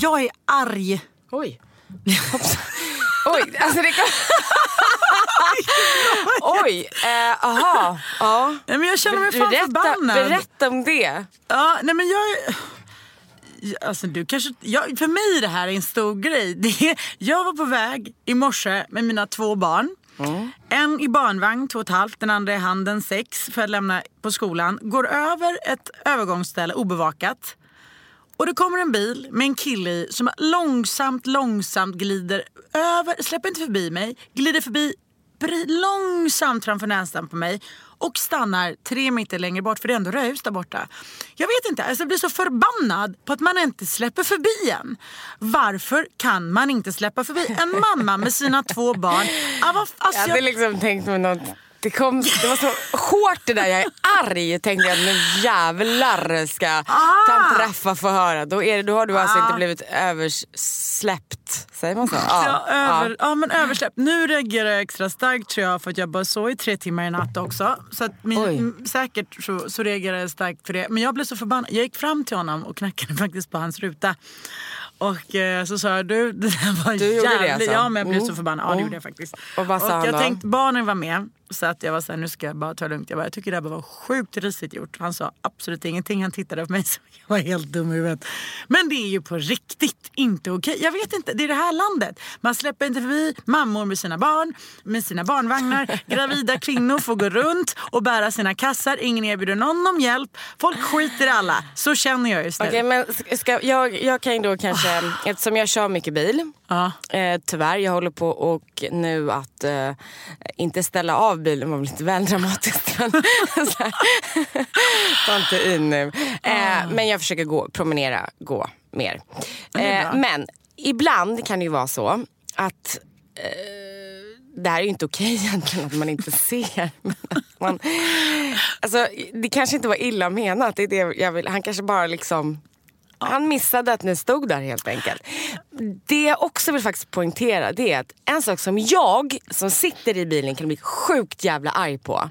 Jag är arg. Oj. Oj, alltså det kan... Oj, eh, aha. Ja. Nej, men jag känner mig fan berätta, förbannad. berätta om det. Ja, nej men jag... Alltså du kanske, jag, för mig är det här en stor grej. Det, jag var på väg i morse med mina två barn. En i barnvagn, två och ett halvt, den andra i handen, sex, för att lämna på skolan. Går över ett övergångsställe obevakat. Och det kommer en bil med en kille i som långsamt, långsamt glider över, släpper inte förbi mig, glider förbi långsamt framför näsan på mig och stannar tre meter längre bort för det är ändå rödljus där borta. Jag vet inte, alltså jag blir så förbannad på att man inte släpper förbi en. Varför kan man inte släppa förbi en mamma med sina två barn? Ah, vad- Alltså, Jag hade liksom tänkt mig något det, kom, det var så hårt det där, jag är arg. Tänkte jag, nu jävlar ska tant Raffa få höra. Då, är det, då har du alltså inte blivit översläppt. Säger man så? Ja, över, ja. men översläppt. Nu reagerar jag extra starkt tror jag för att jag bara sov i tre timmar i natt också. Så att min, säkert så, så reagerar jag starkt för det. Men jag blev så förbannad. Jag gick fram till honom och knackade faktiskt på hans ruta. Och eh, så sa jag du, det där var Du gjorde det jävligt... alltså? Ja men jag blev Mm. så förbannad. Ja det Mm. gjorde jag faktiskt. Och vad sa han jag då? tänkte barnen var med. Så att jag var såhär, nu ska jag bara ta det lugnt. Jag, bara, jag tycker det här var sjukt risigt gjort. Han sa absolut ingenting. Han tittade på mig så jag var helt dum i huvudet. Men det är ju på riktigt inte okej. Jag vet inte, det är det här landet. Man släpper inte förbi mammor med sina barn, med sina barnvagnar. Gravida kvinnor får gå runt och bära sina kassar. Ingen erbjuder någon om hjälp. Folk skiter i alla. Så känner jag just nu. Okej, men ska, jag, jag kan ju då kanske, eftersom jag kör mycket bil, Ja. eh, tyvärr, jag håller på och nu att eh, inte ställa av bilen var väl lite väl dramatiskt. Ta inte i nu. Eh, men jag försöker gå, promenera, gå mer. Eh, men ibland kan det ju vara så att eh, det här är ju inte okej egentligen att man inte ser. Man, alltså, det kanske inte var illa menat. Det är det jag vill. Han kanske bara liksom... Han missade att ni stod där helt enkelt. Det jag också vill faktiskt poängtera det är att en sak som jag som sitter i bilen kan bli sjukt jävla arg på.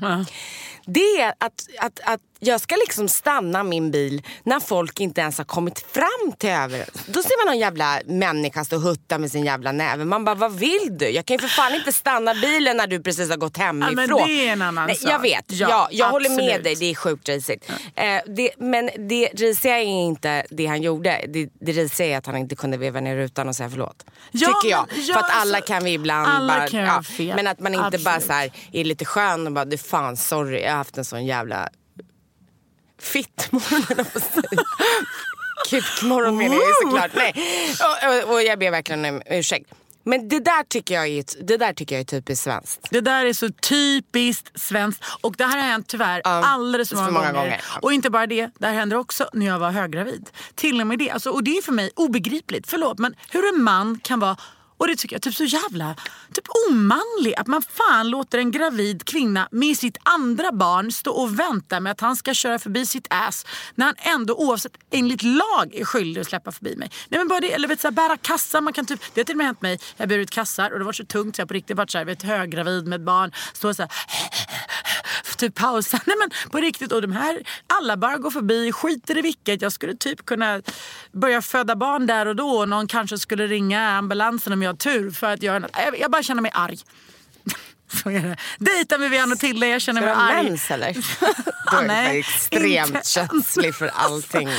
Det är att, att, att jag ska liksom stanna min bil när folk inte ens har kommit fram till över. Då ser man någon jävla människa stå och hutta med sin jävla näve. Man bara, vad vill du? Jag kan ju för fan inte stanna bilen när du precis har gått hemifrån. men det är en annan sak. Jag vet, Ja, ja, jag håller med absolut. dig. Det är sjukt risigt. Eh, det, men det risiga är inte det han gjorde. Det, det risiga är att han inte kunde veva ner rutan och säga förlåt. Ja, Tycker jag. men- ja, För att alla alltså, kan vi ibland alla bara... kan göra fel. Men att man inte bara Absolut. så här, är lite skön och bara, du fan sorry, jag har haft en sån jävla fittmorgon på säga. Kukmorgon menar jag såklart. Nej. Och, och, och jag ber verkligen om ursäkt. Men det där tycker jag är, det där tycker jag är typiskt svenskt. Det där är så typiskt svenskt. Och det här har hänt tyvärr Ja, alldeles för många, många gånger. gånger. Och inte bara det, det här händer också när jag var höggravid. Till och med det. Alltså, och det är för mig obegripligt. Förlåt men hur en man kan vara och det tycker jag typ så jävla typ omanlig. Att man fan låter en gravid kvinna med sitt andra barn stå och vänta med att han ska köra förbi sitt ass. När han ändå oavsett enligt lag är skyldig att släppa förbi mig. Nej men bara det, eller vet, så här, bära kassar. Man kan typ, det har till och med hänt mig. Jag har burit kassar och det var så tungt så jag på riktigt varit så här, vet, höggravid med ett barn. Står så här, typ pausa. Nej men på riktigt. Och de här, alla bara går förbi, skiter i vilket. Jag skulle typ kunna börja föda barn där och då. Och någon kanske skulle ringa ambulansen om jag har tur. För att jag, jag, jag bara känner mig arg. Så är det. Dejta med Vivian och Tilde, jag känner Ska mig du ha arg. mens eller? Då är Nej, extremt inte känslig för allting.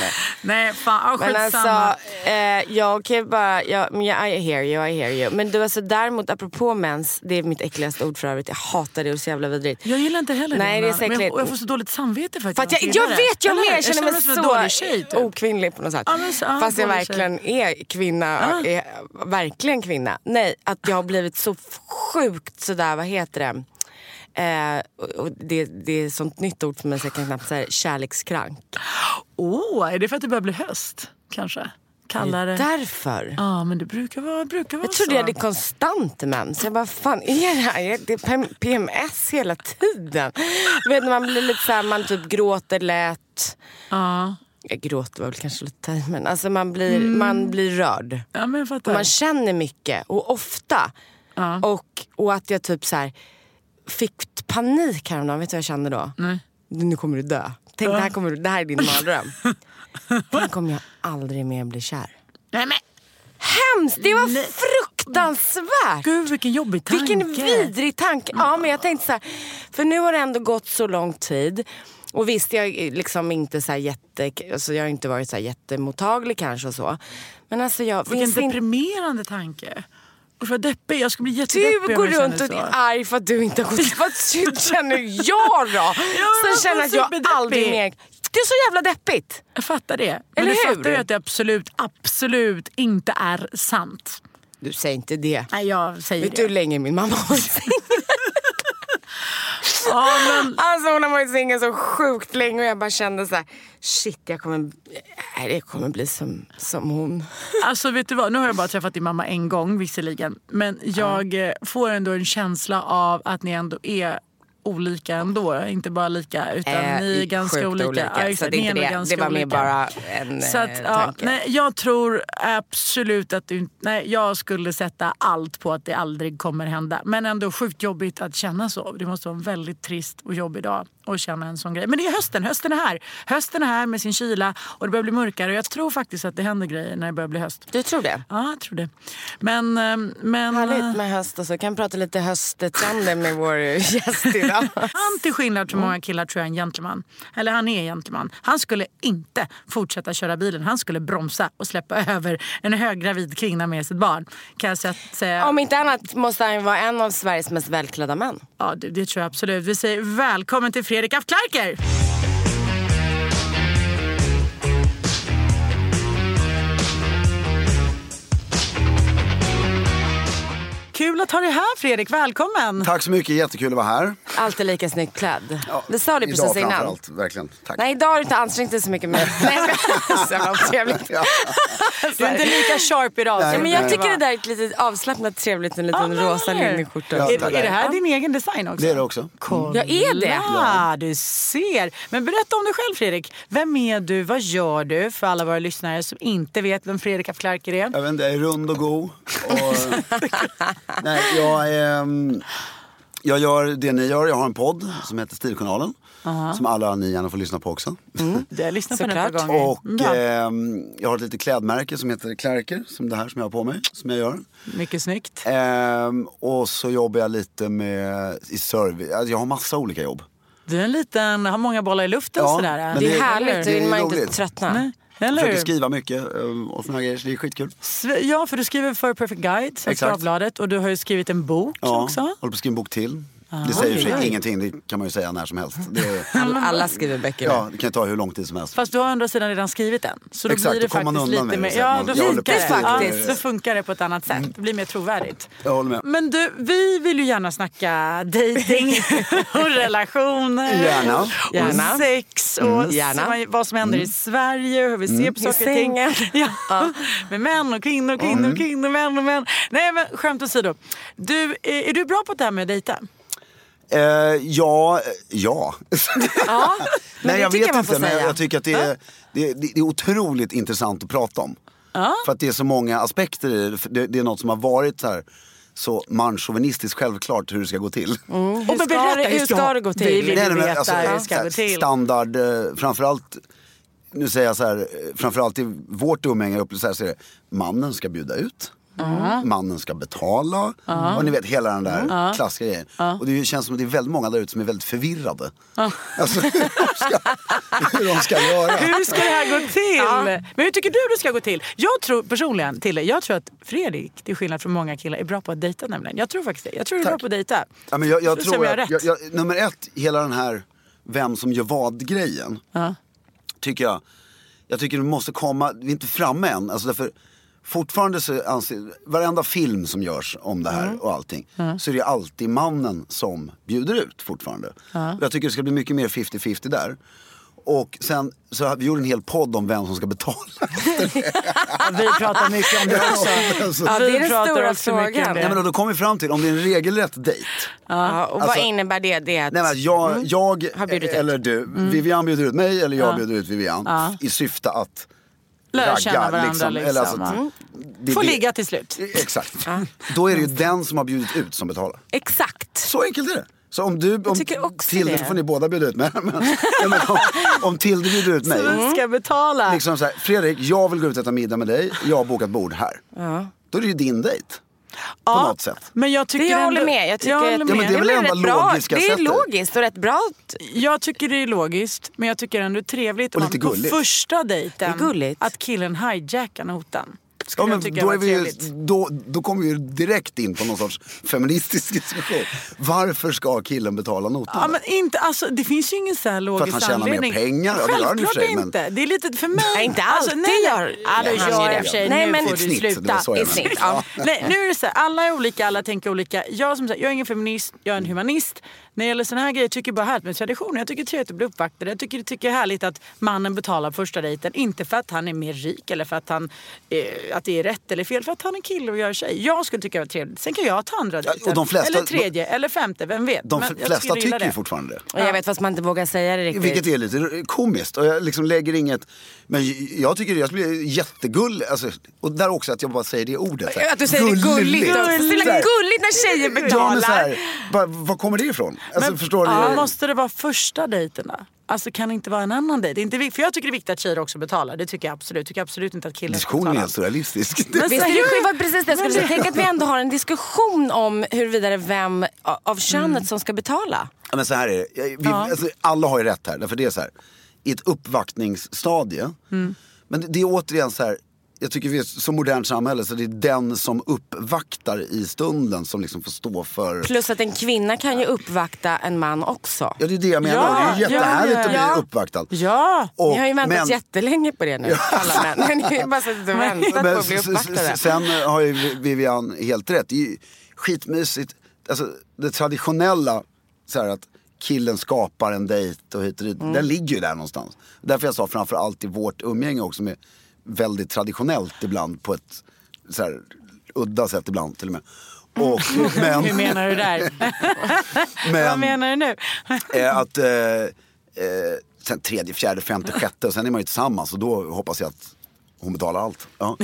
Nej, fan. Oh, Men alltså, eh, jag kan ju bara, jag, men jag, I hear you, I hear you. Men du, alltså, däremot apropå mens, det är mitt äckligaste ord för övrigt. Jag hatar det och så jävla vidrigt. Jag gillar inte heller Nej, det är Jonas, men säkert- jag, jag får så dåligt samvete för att, För att jag, jag det. vet, jag med. Jag känner mig som en så tjej. Typ. okvinnlig på något sätt. Ja, men så- Fast jag dålig tjej. verkligen är kvinna. Är verkligen kvinna. Nej, att jag har blivit så sjukt sådär, vad heter det? Eh, det, det är ett sånt nytt ord som jag kan knappt säga, kärlekskrank. Åh, är det för att det börjar bli höst? Kanske? Kallare? Ja, Därför. men det brukar vara, brukar vara Jag trodde så. jag hade konstant mens. Jag bara, fan är det här? Det är PM- PMS hela tiden. Du vet när man blir lite såhär, man typ gråter lätt. Ja, Jag gråter var väl kanske lite men alltså man blir, Mm. man blir rörd. ja men jag fattar. Och man känner mycket och ofta. Ja. Och, och att jag typ så här fick panik häromdagen. Vet du vad jag kände då? Nej. Nu kommer du dö. Tänk, det, här kommer, det här är din mardröm. Tänk om jag aldrig mer blir kär. Nej men Hemskt! Det var Nej. fruktansvärt! gud vilken jobbig tanke. Vilken vidrig tanke. Ja, men jag tänkte så här, för nu har det ändå gått så lång tid. Och visst, jag liksom inte så jätte, alltså jag har inte varit så jättemottaglig kanske och så. Men alltså jag Vilken deprimerande tanke. Usch vad deppig, jag skulle bli jättedeppig Du går runt och är arg för att du inte har gått... Vad känner jag då? Som känner att jag aldrig mer... Det är så jävla deppigt. Jag fattar det. Eller men du hur? fattar ju att det absolut, absolut inte är sant. Du säger inte det. Nej jag säger Vet det. du hur länge min mamma har varit singel? Ja, men, Alltså hon har varit singel så sjukt länge och jag bara kände så här: shit jag kommer, jag kommer bli som, som hon. Alltså vet du vad, nu har jag bara träffat din mamma en gång visserligen. Men jag eh, får ändå en känsla av att ni ändå är olika ändå. Inte bara lika utan Eh, ni är ganska olika. olika. Ja, så exakt, det, är inte det. det var mer bara en Så att, eh, ja, tanke. nej, jag tror absolut att du nej, jag skulle sätta allt på att det aldrig kommer hända. Men ändå sjukt jobbigt att känna så. Det måste vara en väldigt trist och jobbig dag att känna en sån grej. Men det är hösten, hösten är här. Hösten är här med sin kyla och det börjar bli mörkare. Och jag tror faktiskt att det händer grejer när det börjar bli höst. Du tror det? Ja, jag tror det. Men... ehm, men Härligt med höst och så. Kan prata lite hösttrender med vår gäst idag. Han till skillnad från många killar tror jag är en gentleman. Eller han är en gentleman. Han skulle inte fortsätta köra bilen. Han skulle bromsa och släppa över en höggravid kvinna med sitt barn. Kan jag sä- säga. Om inte annat måste han vara en av Sveriges mest välklädda män. Ja, det, det tror jag absolut. Vi säger välkommen till Fredrik af Klerker. Kul att ha dig här Fredrik, välkommen! Tack så mycket, jättekul att vara här. Alltid lika snyggt klädd. Ja, det sa du idag precis innan. framförallt, verkligen. Tack. Nej, idag har du inte ansträngt dig så mycket. Men... Nej, jag jävla trevligt. Ja. Du är inte lika sharp idag. Nej, Ja, men jag nej. tycker det där är ett lite avslappnat trevligt. En liten men rosa linneskjorta. Ja, Är, är det här din egen design också? Det är det också. Ja, är det? Ja, du ser. Men berätta om dig själv Fredrik. Vem är du? Vad gör du? För alla våra lyssnare som inte vet vem Fredrik af Klerker är. Jag vet inte, jag är rund och god. Och, nej, jag, är, mm, jag gör det ni gör. Jag har en podd som heter Stiljournalen. Som alla ni gärna får lyssna på också. Det har jag lyssnat på par gånger. Och ehm, jag har ett litet klädmärke som heter Klerker. Som det här som jag har på mig. Som jag gör. Mycket snyggt. Ehm, och så jobbar jag lite med i service. Alltså, jag har massa olika jobb. Du är en liten, har många bollar i luften Ja, sådär. men Det är det- härligt, då det är vill man inte tröttna. Nej, eller Försöker skriva mycket ehm, och såna grejer. Så det är skitkul. Ja, för du skriver för Perfect Guide, Svenska Exakt. Dagbladet. Och du har ju skrivit en bok Ja, också. håller på att skriva en bok till. Det säger sig ingenting, det kan man ju säga när som helst. Det, Alla, alla skriver böcker. ja, det kan ta hur lång tid som helst. Fast du har å andra sidan redan skrivit den. Så då Exakt, blir det faktiskt lite mer... att Ja, då funkar på det. att- Ja, faktiskt. då funkar det på ett annat sätt. Det blir mer trovärdigt. Jag håller med. Men du, vi vill ju gärna snacka dating och relationer. Gärna. Och Gärna. sex och Mm. Gärna. vad som händer i Sverige, hur vi ser på I saker och ting. sängen. Ja. Med män och kvinnor, kvinnor, kvinnor, män och män. Nej men skämt åsido. Du, är, är du bra på det här med att dejta? Eh, ja, ja. Ja, Nej det jag vet får inte men jag tycker att det är, det, är, det är otroligt intressant att prata om. För att det är så många aspekter i det. Det. Det är något som har varit så här så manschauvinistiskt självklart hur det ska gå till. Hur men ska, berätta, det, hur hur ska- ska det gå vi till? vill- Nej, nej, men veta hur det eh, ska så här, gå till. Standard, eh, framförallt, nu säger jag så här, eh, framförallt i vårt umgänge upp så här, så är det, mannen ska bjuda ut. Mannen ska betala. Och ni vet hela den där klassiska grejen. Och det känns som att det är väldigt många där ute som är väldigt förvirrade. Alltså hur de ska, hur de ska göra. Hur ska det här gå till? Men hur tycker du det ska gå till? Jag tror personligen, till jag tror att Fredrik, till skillnad från många killar, är bra på att dejta nämligen. Jag tror faktiskt det. Jag tror du är bra på att dejta. Ja, men jag, jag Så tror rätt. jag, jag, nummer ett, hela den här vem som gör vad-grejen. Tycker jag, jag tycker det måste komma, vi är inte framme än. Alltså därför, fortfarande så anser, varenda film som görs om det här Mm. och allting. Så är det alltid mannen som bjuder ut fortfarande. Och jag tycker det ska bli mycket mer 50-50 där. Och sen så har vi gjorde en hel podd om vem som ska betala. Vi pratar mycket om det också. Alltså, Ja, det är den stora också mycket om frågan. det. Nej, men då kommer vi fram till om det är en regelrätt dejt. Ja, och vad Alltså- innebär det? det är att, Nej, men jag, jag Har bjudit ut. eller du, Vivian bjuder ut mig eller jag bjuder ut Vivian. I syfte att Lära känna varandra liksom. Eller alltså, att- det Få det- ligga till slut. Exakt. Då är det ju den som har bjudit ut som betalar. Exakt. Så enkelt är det. Så om du, om Tilde, det. får ni båda bjuda ut mig. Men, ja, men om, om Tilde bjuder ut mig. Du ska betala. Liksom så här, Fredrik, jag vill gå ut och äta middag med dig. Jag har bokat bord här. Då är det ju din dejt. På Ja, något sätt. Men jag tycker Det jag ändå, håller med. Jag tycker jag håller Ja, men med. det är väl väl enda rätt bra. logiska Det är logiskt och rätt bra. Jag tycker det är logiskt, men jag tycker ändå det är trevligt Och om lite på gulligt. första dejten Det är gulligt. att killen hijackar notan. Ja, Skulle men jag tycka då, är vi ju, då, då kommer vi ju direkt in på någon sorts feministisk diskussion. Varför ska killen betala notan? Ja, men inte, alltså, det finns ju ingen så här logisk han tjänar mer anledning. pengar? Ja, det gör i för Självklart sig, men- inte. Det är lite för mig. Nej, inte alltså, alltid nej, gör nej. Ja, det han gör ju i det. för sig. Nej, nu men- får Ett du snitt, sluta. menade. snitt, ja. Nej, nu är det så här, alla är olika, alla tänker olika. Jag som sagt, jag är ingen feminist, jag är en humanist. När det gäller såna här grejer tycker jag bara härligt med traditioner. Jag tycker det är trevligt att bli uppvaktad. Jag tycker, tycker det är härligt att mannen betalar första dejten. Inte för att han är mer rik eller för att, han, eh, att det är rätt eller fel. För att han är kille och gör tjej. Jag skulle tycka det var trevligt. Sen kan jag ta andra Ja, dejten. och de flesta- eller tredje eller femte, vem vet. De Men jag flesta jag tycker ju fortfarande det. Och jag vet fast man inte vågar säga det riktigt. Vilket är lite komiskt. Och jag liksom lägger inget... Men jag tycker jag blir jättegullig. Alltså, och där också att jag bara säger det ordet. här. Att du säger gulligt himla Så här. gulligt när tjejer Ja, betalar. men så här, bara, var kommer det ifrån? Alltså, förstår du? Ja, måste det vara första dejten då? Alltså kan det inte vara en annan dejt? Det är Inte, för jag tycker det är viktigt att tjejer också betalar. Det tycker jag absolut. Jag tycker absolut inte att killar Diskussionen är helt surrealistisk. Visst är seriöst? det var precis det jag skulle säga. Tänk att vi ändå har en diskussion om huruvida vem av könet som ska betala. Ja, men så här är det. Jag- Vi, alltså, alla har ju rätt här. Därför det är så här. I ett uppvaktningsstadie. Men det, det är återigen så här. Jag tycker vi är så modernt samhälle så det är den som uppvaktar i stunden som liksom får stå för... Plus att en kvinna kan ju uppvakta en man också. Ja det är det jag menar. Ja, det är jättehärligt ja, att bli ja. uppvaktad. Ja! Och- Ni har ju väntat men- jättelänge på det nu, alla män. Ni har ju bara suttit och väntat på att bli uppvaktade. sen har ju Vivian helt rätt. Det är ju skitmysigt. Alltså det traditionella, så här att killen skapar en dejt och hit och dit. Mm. Den ligger ju där någonstans. Därför jag sa framför allt i vårt umgänge också med väldigt traditionellt ibland på ett så här, udda sätt ibland till och med. Och, men, Hur menar du där? Vad men menar du nu? eh, att eh, eh, sen tredje, fjärde, femte, sjätte och sen är man ju tillsammans och då hoppas jag att hon betalar allt. Ja.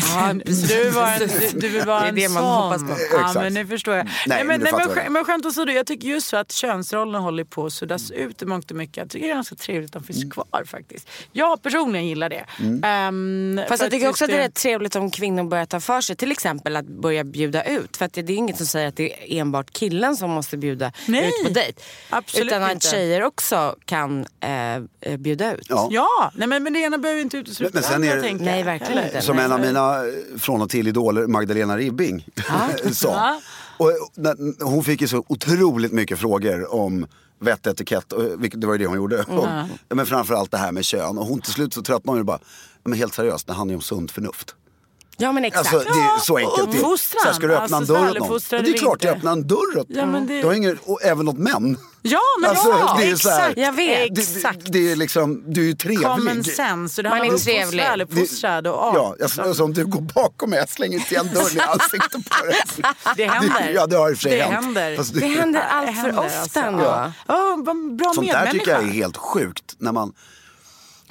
Du, var en, du, du vara Det är en det man sån. hoppas på. Ja, Exakt. men nu förstår jag. Nej, men, men nej, men, sk- men skämt åsido, jag tycker just för att könsrollen håller på att suddas ut i mångt och mycket. Jag tycker det är ganska trevligt att de finns Mm. kvar faktiskt. Jag personligen gillar det. Ehm, Fast för jag tycker också att det är rätt trevligt om kvinnor börjar ta för sig. Till exempel att börja bjuda ut. För att det det är inget som säger att det är enbart killen som måste bjuda Nej, ut på dejt. absolut Utan att inte. tjejer också kan eh, eh, bjuda ut. Ja. Ja, nej, men, men det ena behöver inte utesluta det andra. Nej, verkligen Inte. Som en av mina eh, från och till idoler, Magdalena Ribbing, sa. Ja. Och, eh, hon fick ju så otroligt mycket frågor om vett, etikett, vilket, det var ju det hon gjorde. Och, men framförallt det här med kön. Och hon till slut så tröttnade hon ju bara, men helt seriöst, det handlar ju om sunt förnuft. Ja men exakt. Alltså, det är så enkelt. Det är- uppfostran. Så här, ska du öppna Alltså, en dörr åt någon? Ja, det är eller klart jag öppnar en dörr åt Ja, men det- Du har ingen, och även åt män. Ja, men Alltså, ja, det är så här- exakt. Jag vet. Det, Exakt. det, det är liksom, du är ju trevlig. Common sense. och Det Man är trevlig. uppfostran, väluppfostrad och Ja, art. jag, alltså, om du går bakom mig, jag slänger inte igen dörren i ansiktet på dig. Det händer. Ja, det har i och för sig Det hänt. händer. Fast det- Det händer Det allt för händer, ofta alltså. ändå. Ja. Ja, vad bra Sånt där medmänniska. tycker jag är helt sjukt. När man,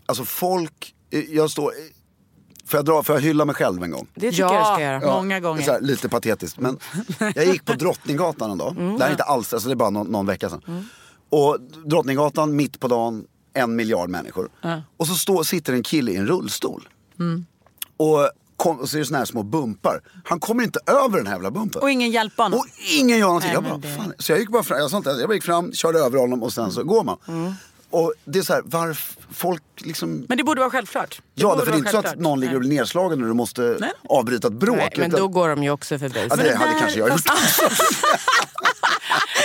alltså folk, jag står, Får jag, dra, får jag hylla mig själv en gång? Det tycker Ja. jag du ska göra. Ja. Många gånger. Så här, lite patetiskt. Men jag gick på Drottninggatan en dag. Mm. Det här är inte alls, alltså det är bara någon, någon vecka sedan. Och Drottninggatan, mitt på dagen, en miljard människor. Och så står, sitter en kille i en rullstol. Mm. Och, kom, och så är det såna här små bumpar. Han kommer inte över den här jävla bumpen. Och ingen hjälper honom. Och ingen gör någonting. Nej, jag bara, det- fan. Så jag gick bara fram, jag, ens, jag bara gick fram, körde över honom och sen så går man. Mm. Och det är så här, varför folk liksom... Men det borde vara självklart. Ja, borde därför det är inte så att någon ligger och blir nedslagen och du måste Nej. avbryta ett bråk. Nej, men utan- då går de ju också förbi. Ja, det hade kanske jag gjort.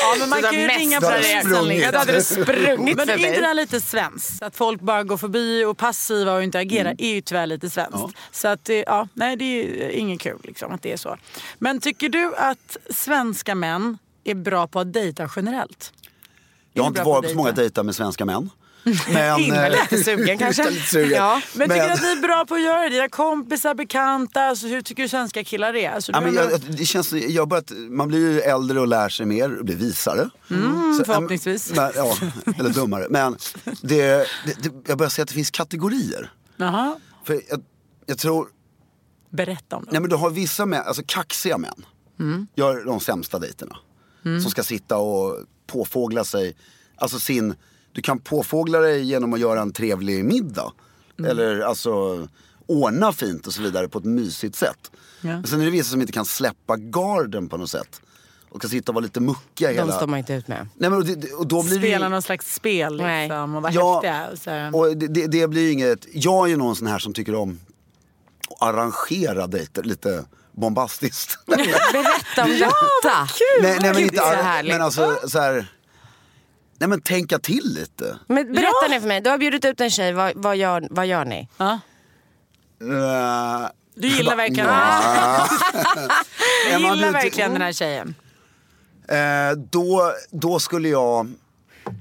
Ja, men man kan ju där ringa på Då hade det. jag sprungit. Ja, då hade du sprungit Men är inte det här lite svenskt? Att folk bara går förbi och passiva och inte agerar är ju tyvärr lite svenskt. Så att det, ja, nej, det är ju inget kul liksom, att det är så. Men tycker du att svenska män är bra på att dejta generellt? Jag har inte varit på så många dejter med svenska män. Men, är eh, lite sugen kanske. lite sugen. Ja. Men tycker Men- du att ni är bra på att göra det? Dina kompisar, bekanta, alltså, hur tycker du svenska killar är? Alltså, Ja, men ändå- jag, det känns, jag börjat, man blir ju äldre och lär sig mer och blir visare. Mm, Så, förhoppningsvis. Men, ja, eller dummare. Men det, det, det, jag börjar se att det finns kategorier. Jaha. För jag, jag tror, Berätta om det. nej men du har vissa män, alltså kaxiga män. Mm. Gör de sämsta dejterna. Som ska sitta och påfågla sig, alltså sin, du kan påfågla dig genom att göra en trevlig middag. Mm. Eller alltså ordna fint och så vidare på ett mysigt sätt. Ja. Men sen är det vissa som inte kan släppa garden på något sätt. Och kan sitta och vara lite muckiga De hela... står man inte ut med. Nej, men och, det, och då blir det Spela någon slags spel Nej. liksom, och vara Ja, häftiga. Och och det, det, det blir ju inget, jag är ju någon sån här som tycker om att arrangera dejter lite bombastiskt. Berätta om detta. nej, nej men Gud, inte det är så arra- härligt. men alltså så här, nej men tänka till lite. Men berätta nu för mig, du har bjudit ut en tjej, vad, vad, gör, vad gör ni? Ja. Uh, Du gillar verkligen, du gillar verkligen den här tjejen. Eh, då, då skulle jag,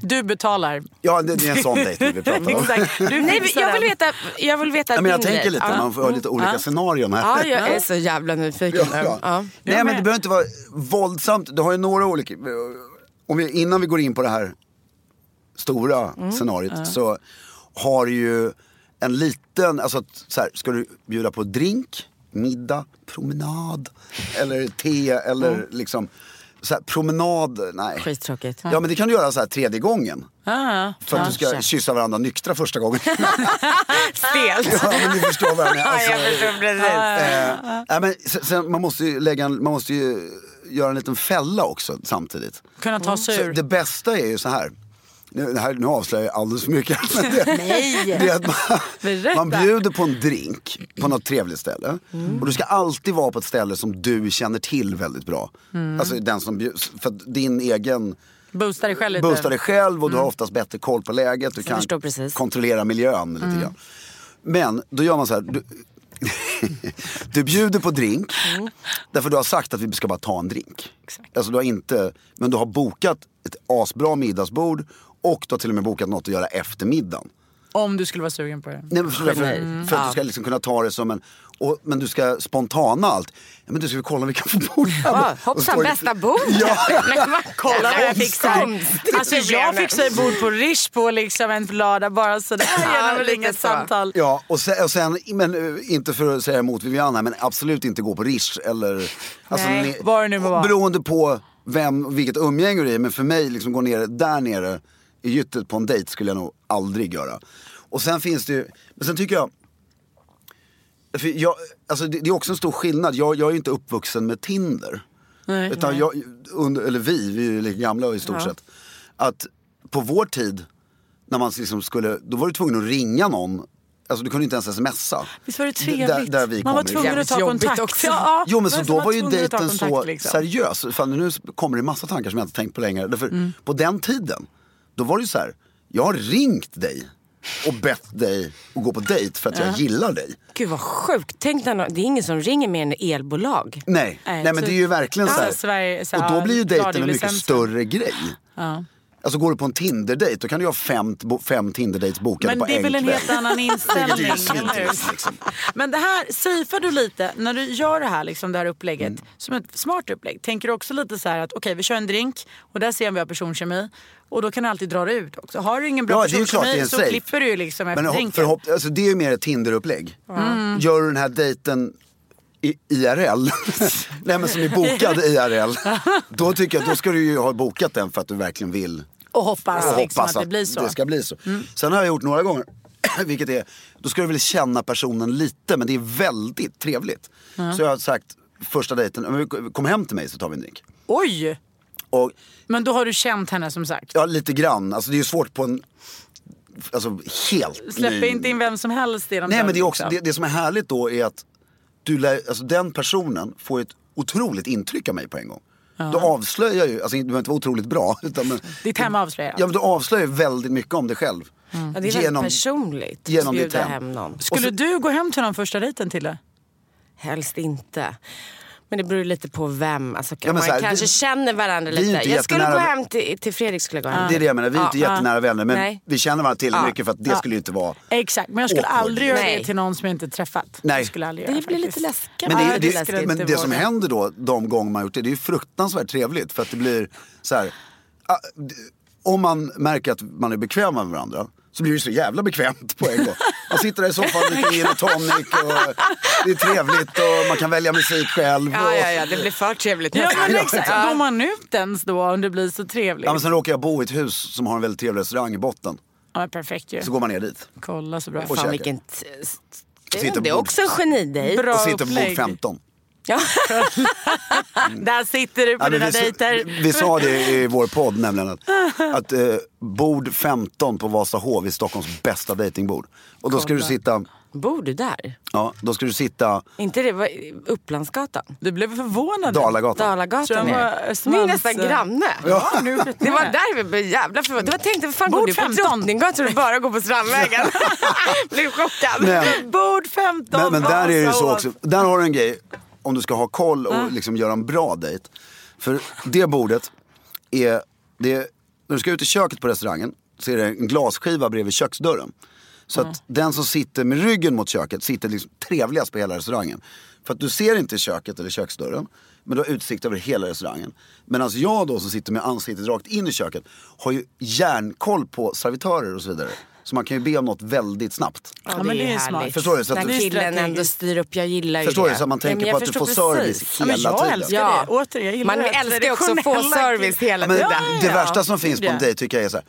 Du betalar. ja det, det är en sån dejt vi pratar om. Exakt. Du Nej, jag vill veta, jag vill veta Ja, men jag din tänker grej. lite, Ja. man får ha lite olika scenarion här. Ja, jag är så jävla nyfiken. Ja, ja. Ja. Nej men det behöver inte vara våldsamt. Du har ju några olika, om vi, innan vi går in på det här stora Mm. scenariot så har du ju en liten, alltså så här, ska du bjuda på drink, middag, promenad eller te eller Mm. liksom så här, promenad, nej. Skittråkigt. Ja men det kan du göra så här tredje gången. Ah, För att du ska kyssa varandra nyktra första gången. Stelt. ja men ni förstår vad jag menar. Alltså, jag förstår precis. Eh, nej, men sen, sen, man måste ju lägga en, man måste ju göra en liten fälla också samtidigt. kunna ta sig Så ur. det bästa är ju så här. Nu, här, nu avslöjar jag alldeles för mycket. Det, Nej. det att man, man bjuder på en drink på något trevligt ställe. Och du ska alltid vara på ett ställe som du känner till väldigt bra. Alltså den som bjuds, för att din egen Boosta dig själv lite. boostar dig själv och du har oftast bättre koll på läget. Du kan kontrollera miljön lite grann. Men då gör man så här. Du, du bjuder på drink. Därför du har sagt att vi ska bara ta en drink. Alltså du har inte, men du har bokat ett asbra middagsbord och du har till och med bokat något att göra efter middagen. Om du skulle vara sugen på det. Nej, men för, för, för att du ska liksom kunna ta det som en, och, men du ska spontana allt. Ja, men du ska vi kolla om vi kan få bord här. Ja, Och hoppsan, bästa bord. Ja. Kolla vad jag fixar. Alltså jag nu. fixar bord på Rish på liksom en lördag bara sådär genom lite inget så. samtal. Ja, och sen, och sen men eh, inte för att säga emot Viviana, men absolut inte gå på Rish eller... Alltså, Nej, ni- vad det nu må vara. Beroende på vem, vilket umgänge det är, men för mig, liksom gå ner där nere i gyttet på en dejt skulle jag nog aldrig göra. Och sen finns det ju, men sen tycker jag, för jag alltså det, det är också en stor skillnad, jag, jag är ju inte uppvuxen med Tinder. Nej. Utan jag, under, eller vi, vi är ju lika gamla i stort sett. Att på vår tid, när man liksom skulle, då var du tvungen att ringa någon. Alltså du kunde inte ens smsa. Visst var det trevligt? Där, där vi man var tvungen ifrån. att ta kontakt. också. Ja, Jo men så då var ju dejten så liksom. seriös. Fan, nu kommer det massa tankar som jag inte tänkt på länge. Därför Mm. på den tiden, då var det ju så här. Jag har ringt dig och bett dig att gå på dejt för att jag gillar dig. Gud vad sjukt. Tänk när någon- det är ingen som ringer med en elbolag. Nej, Nej, men det är ju verkligen så här. Sverige- så här, och då blir ju dejten en mycket radiolicensen. större grej. Ja. Alltså går du på en Tinder-dejt då kan du ha fem, fem Tinder-dates bokade Men på det är en väl en kväll. helt annan inställning. ju eller hur? liksom. Men det här, safear du lite när du gör det här, liksom, det här upplägget Mm. som ett smart upplägg? Tänker du också lite så här att okej vi kör en drink och där ser vi om vi har personkemi och då kan du alltid dra det ut också. Har du ingen bra Ja, ju personkemi en så safe. klipper du ju liksom efter Men drinken. alltså, det är ju mer ett Tinder-upplägg. Mm. Gör du den här dejten i IRL, nej men som är bokad IRL, då tycker jag att då ska du ju ha bokat den för att du verkligen vill och hoppas, och liksom, hoppas att det blir så. Mm. det ska bli så. Sen har jag gjort några gånger, vilket är, då ska du väl känna personen lite men det är väldigt trevligt. Så jag har sagt första dejten, "Men kom hem till mig så tar vi en drink. Oj! Och Men då har du känt henne som sagt. ja, lite grann, alltså det är ju svårt på en, alltså helt Släpper ny- inte in vem som helst i Nej men det, är också, liksom. det, det som är härligt då är att du lär, alltså den personen får ett otroligt intryck av mig på en gång. Då avslöjar ju, alltså det behöver inte vara otroligt bra. Utan, men, Ditt hem avslöjar. Ja men du avslöjar väldigt mycket om dig själv. Ja, det är väldigt Genom- personligt genom att bjuda hem. hem någon. Skulle du gå hem till någon första dejten till det? Helst inte. Men det beror lite på vem. Alltså, Ja, men man här, kanske vi- känner varandra lite. Jag skulle gå hem till, till Fredrik. Skulle jag gå hem. Det är det jag menar, vi är inte Ja, jättenära vänner men Nej. vi känner varandra tillräckligt Ja. mycket för att det Ja. skulle ju inte vara... Exakt, men jag skulle Awkward. aldrig göra Nej. det till någon som jag inte träffat. Nej. Jag skulle aldrig göra Det blir lite faktiskt. läskigt. Men det, Ja, det det, skulle men det som händer då, de gånger man gjort det, det är ju fruktansvärt trevligt. För att det blir så här, ah, om man märker att man är bekväma med varandra så blir det så jävla bekvämt på en gång. Man sitter där i soffan, dricker gin och tonic och det är trevligt och man kan välja musik själv. Ja, och, ja, ja, det blir för trevligt. Ja men Ja, exakt, ja. går man ut ens då om det blir så trevligt? Ja, men sen råkar jag bo i ett hus som har en väldigt trevlig restaurang i botten. Ja, perfekt ju. Så går man ner dit Kolla så bra. Och Fan vilken... Det, är också en genidejt. Bra och sitter på bord upplägg. 15. Ja. Där sitter du på Ja, dina vi, dejter. vi sa det i vår podd nämligen att, att eh, bord 15 på Vasahov är Stockholms bästa datingbord. Och då ska du sitta, Bor du där? ja, då ska du sitta Inte det var Upplandsgatan? Du blev förvånad. Dalagatan. Dalagatan jag är nästan granne. Ja. Det var där vi blev jävla förvånade. Det var tänkte, vad fan Bord går du på 15? Drottninggatan och bara går på Strandvägen? blev chockad. Men, Bord 15 men, men där är det ju så också, där har du en grej om du ska ha koll och liksom göra en bra dejt. För det bordet är, det är, när du ska ut i köket på restaurangen så är det en glasskiva bredvid köksdörren. Så att den som sitter med ryggen mot köket sitter liksom trevligast på hela restaurangen. För att du ser inte köket eller köksdörren. Men du har utsikt över hela restaurangen. Medan jag då som sitter med ansiktet rakt in i köket har ju järnkoll på servitörer och så vidare. Så man kan ju be om något väldigt snabbt. Ja, men det är ju smart. Förstår du? Så att När du- killen ändå styr upp, jag gillar ju Förstår det. du? Så att man tänker på jag att du får förstår service precis. Ja, men hela jag tiden. älskar Ja. det. Återigen, jag gillar Man det älskar ju också att få service hela Men tiden. det ja. värsta som finns på en dejt tycker jag är så här,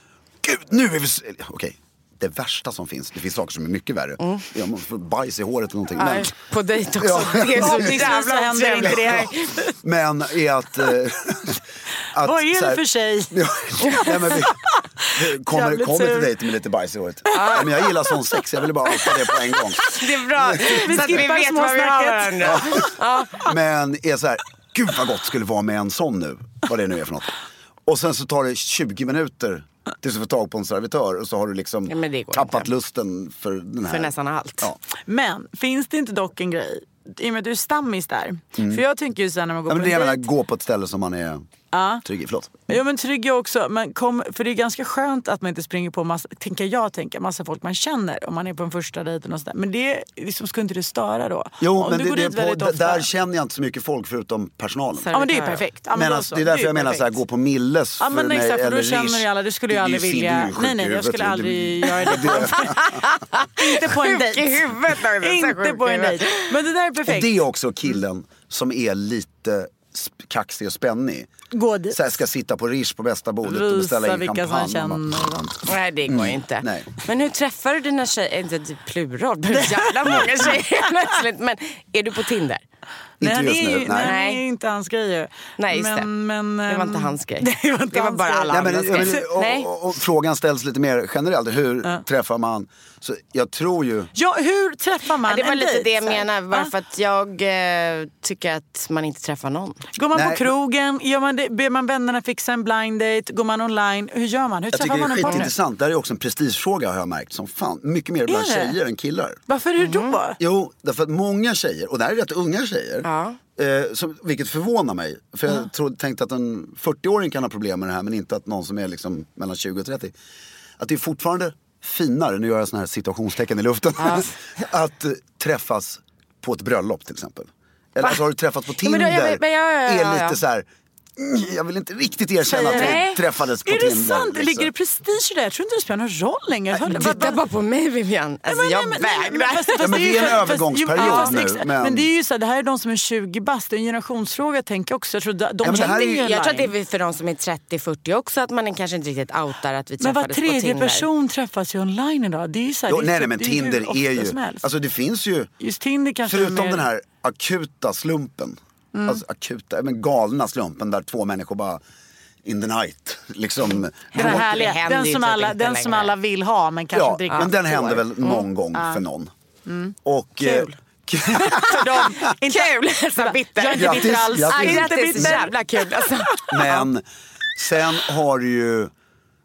gud nu är vi... Okej, det värsta som finns, det finns saker som är mycket värre. Mm. Ja, man får bajs i håret eller någonting. Nej, Men, På dejt också. Ja. Det är så jävla händer inte men är att... eh, att Vad är det för tjej? Ja, nej, men vi, vi kommer, kommer till dejten med lite bajs i håret. Ja, men jag gillar sån sex, jag vill bara outa det på en gång. Det är bra. Så att vi vet vad vi har varandra. Men är så här, gud vad gott skulle vara med en sån nu. Vad det nu är för något. Och sen så tar det 20 minuter tills du får tag på en servitör och så har du liksom Ja, tappat inte. lusten för den här. För nästan allt. Ja. Men finns det inte dock en grej, i och med att du är stammis där. För jag tänker ju sen när man går Ja, på men det en dejt. gå på ett ställe som man är Ja. trygg i. Förlåt. Ja men trygg jag också. Men kom, för det är ganska skönt att man inte springer på massa, tänker jag tänka, massa folk man känner om man är på en första dejten och sådär. Men det liksom, ska inte det störa då? Jo, om men du det, går det, dit är på, ofta. där känner jag inte så mycket folk förutom personalen. Ja men det är perfekt. Ja, men alltså, så. det är därför ju jag menar så här, perfekt. gå på Milles Ja för men mig exakt, för eller då känner Rish. ju alla, det skulle jag är ju aldrig är vilja. Nej nej, jag skulle aldrig göra det Inte på en dejt. Inte på en dejt. Men det där är Och perfekt. det är också killen som är lite kaxig och spännig. Gå dit. Så här, ska sitta på Rish på bästa bordet och beställa in vilka som champagne. bara- känner och sånt. Nej det går inte. Mm. nej. Men hur träffar du dina tjejer? Inte plural, men jävla många tjejer plötsligt. Men är du på Tinder? Inte nej, just det är nu, ju, nej. nej. det är inte hans grej ju. Nej, just det. men, Det var inte ehm, hans grej. Det var, inte Det var bara alla Nej, men, andras grej. Och, och, och frågan ställs lite mer generellt. Hur träffar man? Så jag tror ju... Ja, hur träffar man Ja, det var en lite dejt? det jag så här? menar. Bara Ja. för att jag eh, tycker att man inte träffar någon. Går man Nej, på krogen, gör man det, ber man vännerna fixa en blind date, går man online, hur gör man? Hur Jag träffar tycker det man är en partner? skitintressant. Det här är också en prestigefråga har jag märkt som fan. Mycket mer bland Är det? tjejer än killar. Varför är det då? Mm. Jo, därför att många tjejer, och det här är rätt unga tjejer. Ja. Eh, som, vilket förvånar mig. För jag trodde, tänkte att en 40-åring kan ha problem med det här men inte att någon som är liksom mellan 20 och 30. Att det är fortfarande finare, nu gör jag sådana här situationstecken i luften, att eh, träffas på ett bröllop till exempel. Eller alltså, har du träffats på Ja, Tinder men då- ja, men- ja, ja, ja, är ja. lite så här. "Mm, Jag vill inte riktigt erkänna att vi träffades på Är Tinder. det sant? liksom. Ligger det prestige i det? Jag tror inte det spelar någon roll längre. Titta vad- bara på mig Vivian. Alltså, men- jag men- men vägrar. Ja, men det är är en övergångsperiod nu, men- Men det är ju så här, det här är de som är 20 bast. Det är en generationsfråga tänker jag också. Jag tror de, de men det här känner är ju Jag tror att det är för de som är 30-40 också att man är kanske inte riktigt outar att vi Men var träffades på tredje Tinder. person träffas ju online idag. Det är ju så här, Jo, det är nej, så- nej men är ju Tinder är ju, alltså det finns ju, Just Tinder kanske är förutom mer- den här akuta slumpen, Mm. alltså akuta, men galna slumpen där två människor bara in the night, liksom. Den härliga, den som, alla, den som alla vill ha men kanske Ja, inte riktigt men den händer väl någon gång för någon. Och, eh, Kul. För dem. Inte, Kul! Så bitter. Jag är inte Grattis, bitter alls. grattis. Ah, Inte grattis, bitter. jävla kul alltså. men sen har du ju,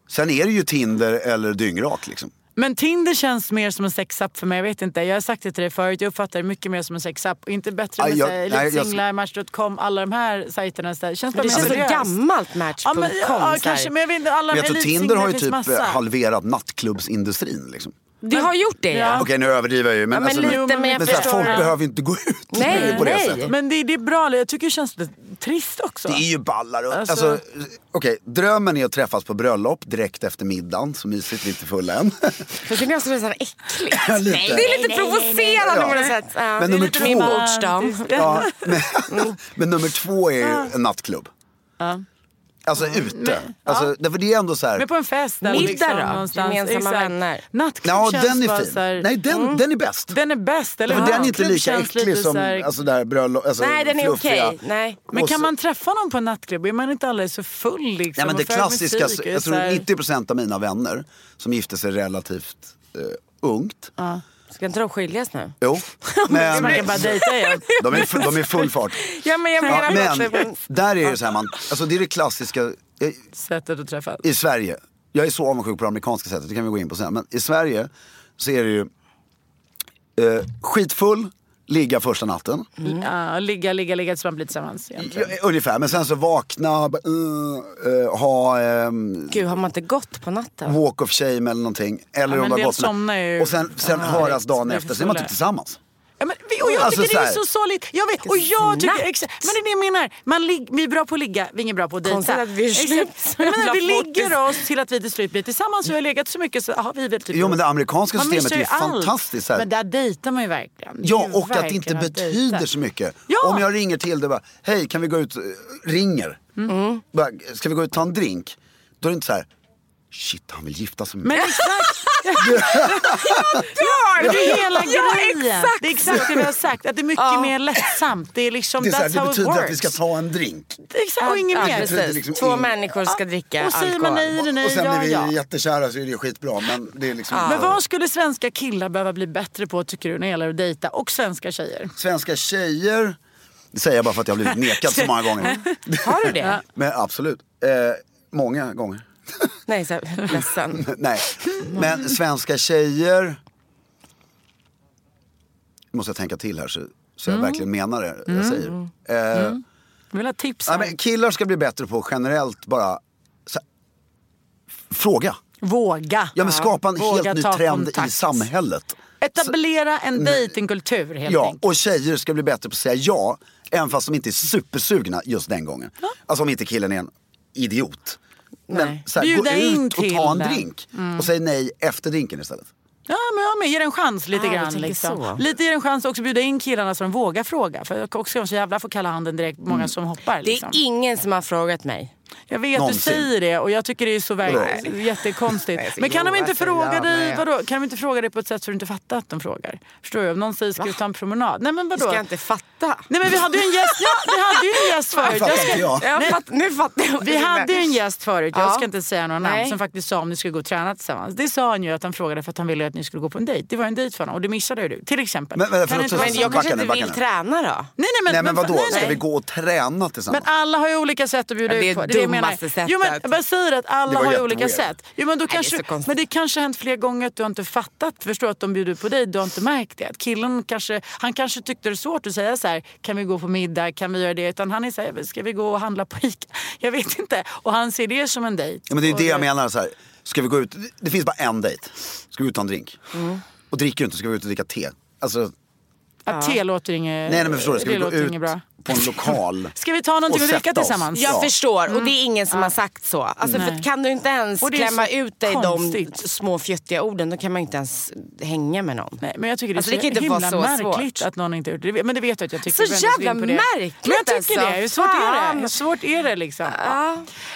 sen är det ju Tinder eller dyngrak liksom. Men Tinder känns mer som en sexapp för mig. Jag vet inte. Jag har sagt det till dig förut. Jag uppfattar det mycket mer som en sexapp. Och inte bättre med jag- nej, jag- Elitsinglar, Match.com, alla de här sajterna. Det känns bara Det känns så gammalt Match.com. Ja, men, ja, kanske, men jag vet inte. Alla Men jag tror Tinder har ju typ massa. halverat nattklubbsindustrin liksom. Det har gjort det ja. Okej nu överdriver jag ju men, Ja, men alltså, lite, men, men jag så här, förstår folk det. behöver ju inte gå ut Nej, på det nej. sättet. Men det, det är bra. Jag tycker det känns lite trist också. Det är ju ballar. Alltså- Alltså, Okej, drömmen är att träffas på bröllop direkt efter middagen. Så mysigt, lite full än. För det är nästan nästan äckligt. Ja, lite. Nej, det är lite provocerande Ja. på något sätt. Ja, Men är nummer två-. Ja, men, men nummer två är ju en nattklubb. Alltså ute. Alltså, därför det är ändå så här. Men på en fest eller Middag liksom då? någonstans. Gemensamma vänner? Nattklubb Ja, den är fin. här- Nej, den, den är bäst. Den är bäst. Eller För hur? den är inte lika äcklig som så här- alltså, där bröllop, alltså, Nej, den är okej. Nej. Men kan man träffa någon på en nattklubb? Är man inte alldeles så full liksom? Ja, men det för klassiska, musik jag tror här- 90% av mina vänner som gifte sig relativt eh, ungt. Ska inte de skiljas nu? Jo, men Man kan bara dejta igen. de är, de är full fart. Ja, men jag Ja, menar men också... där är det så här, man, alltså det är det klassiska eh, Sättet att träffas. i Sverige. Jag är så avundsjuk på det amerikanska sättet, det kan vi gå in på sen. Men i Sverige så är det ju eh, skitfull, ligga första natten. Ja, ligga, ligga, ligga tills man blir tillsammans. egentligen. Ja, ungefär, men sen så vakna, bara, uh, uh, ha ehm, Gud, har man inte gått på natten? walk of shame eller någonting. Eller Ja, om man gått ju- Och sen, sen Ja, höras dagen efter, så är man typ tillsammans. Ja, men, och jag Alltså, tycker det är så sorgligt. Jag vet, och jag tycker, exakt, men det är det jag menar. Man lig, vi är bra på att ligga, vi är inget bra på att dejta. Konstigt att vi är slut Jag menar, vi ligger oss till att vi till slut blir tillsammans. Vi har legat så mycket så har vi väl typ Jo men det amerikanska Man systemet är ju fantastiskt. Här. Men där dejtar man ju verkligen. Ja, och att det inte verkligen betyder dejta. så mycket. Ja. Om jag ringer till dig bara, hej kan vi gå ut, eh, ringer. Mm. Bara, ska vi gå ut och ta en drink? Då är det inte så här, shit han vill gifta sig med mig. Men exakt! Ja, det är hela grejen. Det är exakt det vi har sagt. Att det är mycket mer lättsamt. Det är liksom, Det, är så här, det betyder works. att vi ska ta en drink. Är Exakt, och inget Ja, mer. precis. liksom Två ing- människor ska dricka Och säger man alkohol. nej, nej, nej, och sen ja, blir vi ja. jättekära så är det skitbra. Men det är liksom Men vad skulle svenska killar behöva bli bättre på tycker du när det gäller att dejta? Och svenska tjejer? Svenska tjejer, det säger jag bara för att jag har blivit nekad så många gånger. Har du det? Men absolut, eh, många gånger. Nej, så här, ledsen. Nej, men svenska tjejer... Nu måste jag tänka till här så, så jag verkligen menar det jag säger. Eh, Jag vill ha tips här. men killar ska bli bättre på generellt bara så fråga. Våga. Ja men skapa en Våga helt ny ta trend kontakt. i samhället. Etablera en dejtingkultur helt Ja, enkelt. och tjejer ska bli bättre på att säga ja, även fast de inte är supersugna just den gången. Alltså om inte killen är en idiot. Men så här, gå ut och ta en den. drink. Och säg nej efter drinken istället. Ja, men jag med. Ge det en chans lite Ah, grann. Liksom. så. Lite ge en chans också bjuda in killarna så de vågar fråga. För jag också så jävla får kalla handen direkt många som hoppar. Det är Liksom. ingen som har frågat mig. Jag vet, Någonsin. du säger det och jag tycker det är så Nej. verkligen jättekonstigt. Nej, Men kan de inte fråga dig, vadå? Kan de inte fråga dig på ett sätt så du inte fattar att de frågar? Förstår du? Om någon säger ska du ta en promenad? Nej men vadå? Ska jag inte fatta? Nej men vi hade ju en gäst, ja, vi hade ju en gäst förut. Jag ska- inte jag. Nej. fatt, nu fattar jag. Vi hade ju en gäst förut, jag Ja. ska inte säga några namn, som faktiskt sa om ni skulle gå och träna tillsammans. Det sa han ju att han frågade för att han ville att ni skulle gå på en dejt. Det var en dejt för honom och det missade ju du. Till exempel. Men- men Kan förlåt, Men jag kanske inte vill träna då. Nej, nej, men, nej men vadå, nej, ska vi gå och träna Men tillsammans? alla har ju olika sätt att bjuda ut på. Det det jag dummaste sättet. Jo, men jag bara säger att alla Det har ju olika sätt. Jo, men, då det kanske, så konstigt. men det kanske har hänt fler gånger att du har inte fattat. Förstår att de bjuder på dig, du har inte märkt det. Att killen kanske, han kanske tyckte det var svårt att säga så här, kan vi gå på middag, kan vi göra det? Utan han är så här, ska vi gå och handla på Ica? Jag vet inte. Och han ser det som en dejt. Ja, men det är det jag menar. Så här. Ska vi gå ut? Det- Det finns bara en dejt. Ska vi ut och ta en drink? Och dricker du inte ska vi ut och dricka te. Alltså, Att te låter inget, nej, nej men förstår du, ska det vi gå ut bra. På en lokal? Ska vi ta någonting och och dricka tillsammans? Jag Ja. förstår och det är ingen som har sagt så. Alltså, Nej. för kan du inte ens klämma ut dig konstigt. de små fjuttiga orden då kan man inte ens hänga med någon. Nej, men jag tycker det är Alltså, så det kan inte himla vara så märkligt svårt. att någon inte gjort det. Men det vet jag att jag tycker. Så jävla märkligt, Men jag tycker alltså. det. Hur svårt är det? Fan. Hur svårt är det liksom?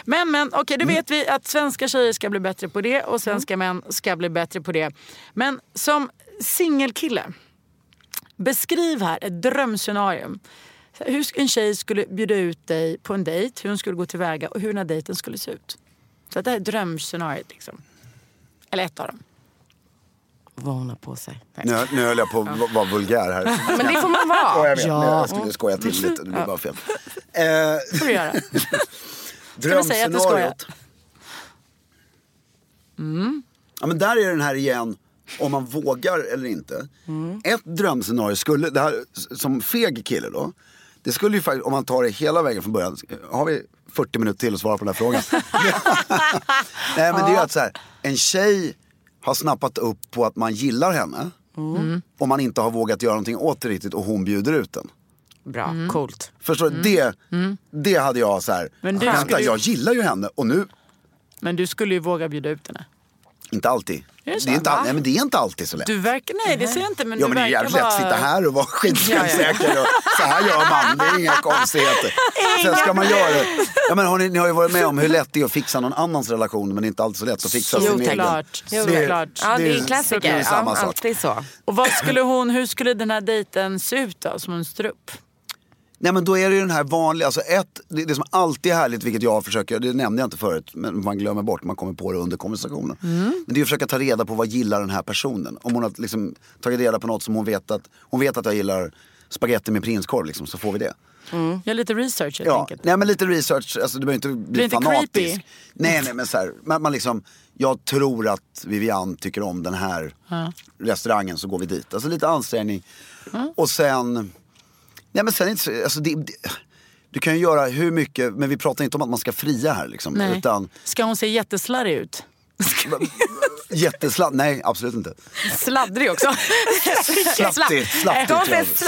Men, men okej, då vet vi att svenska tjejer ska bli bättre på det och svenska män ska bli bättre på det. Men som singelkille, beskriv här ett drömscenarium. Hur en tjej skulle bjuda ut dig på en dejt, hur hon skulle gå tillväga och hur den här dejten skulle se ut. Så det här är drömscenariot. Liksom. Eller ett av dem. Vad hon har på sig. Nej. Nu, nu höll jag på att vara vulgär här. Men det får man Ja, vara. jag vet. men Jag skulle skoja till lite, det blir bara fel. Eh, får du göra. vi säga att du skojar? drömscenariot. Ja men där är den här igen, om man vågar eller inte. Ett drömscenario skulle, det här som feg kille då. Det skulle ju faktiskt, om man tar det hela vägen från början. Har vi 40 minuter till att svara på den här frågan? Nej men det är ju att så här, en tjej har snappat upp på att man gillar henne. Och man inte har vågat göra någonting åt det riktigt och hon bjuder ut den. Bra, coolt. Förstår du? Det, det hade jag så här. Men du vänta, skulle jag gillar ju henne och nu, Men du skulle ju våga bjuda ut henne. inte alltid. Är det så? det är inte, all, nej, men det är inte alltid så lätt. Du verkar, nej det ser jag inte men ja men det är jävligt lätt att sitta här och vara skitsjälvsäker. och Så här gör man, det är inga konstigheter. Sen ska man göra det. Ja, men har ni, ni har ju varit med om hur lätt det är att fixa någon annans relation men det är inte alltid så lätt att fixa sin egen. såklart. Jo, Det- såklart. Ja, det är en det klassiker. är samma ja, sak. alltid så. Och vad skulle hon, hur skulle den här dejten se ut då, som mönster upp? Nej men då är det ju den här vanliga, alltså ett, det, det som alltid är härligt, vilket jag försöker, det nämnde jag inte förut, men man glömmer bort, man kommer på det under konversationen. Men det är att försöka ta reda på vad gillar den här personen. Om hon har liksom tagit reda på något som hon vet att, hon vet att jag gillar spaghetti med prinskorv liksom, så får vi det. Gör lite research helt Ja, enkelt. nej men lite research, alltså du behöver inte bli fanatisk. creepy? Nej nej men så här, man, man liksom, jag tror att Vivian tycker om den här restaurangen så går vi dit. Alltså lite ansträngning. Och sen, nej men sen är det inte så, alltså det, det, du kan ju göra hur mycket, men vi pratar inte om att man ska fria här liksom. Nej. Utan Ska hon se jätteslarrig ut? jättesladd, nej absolut inte. Sladdrig också. Jag. slapp.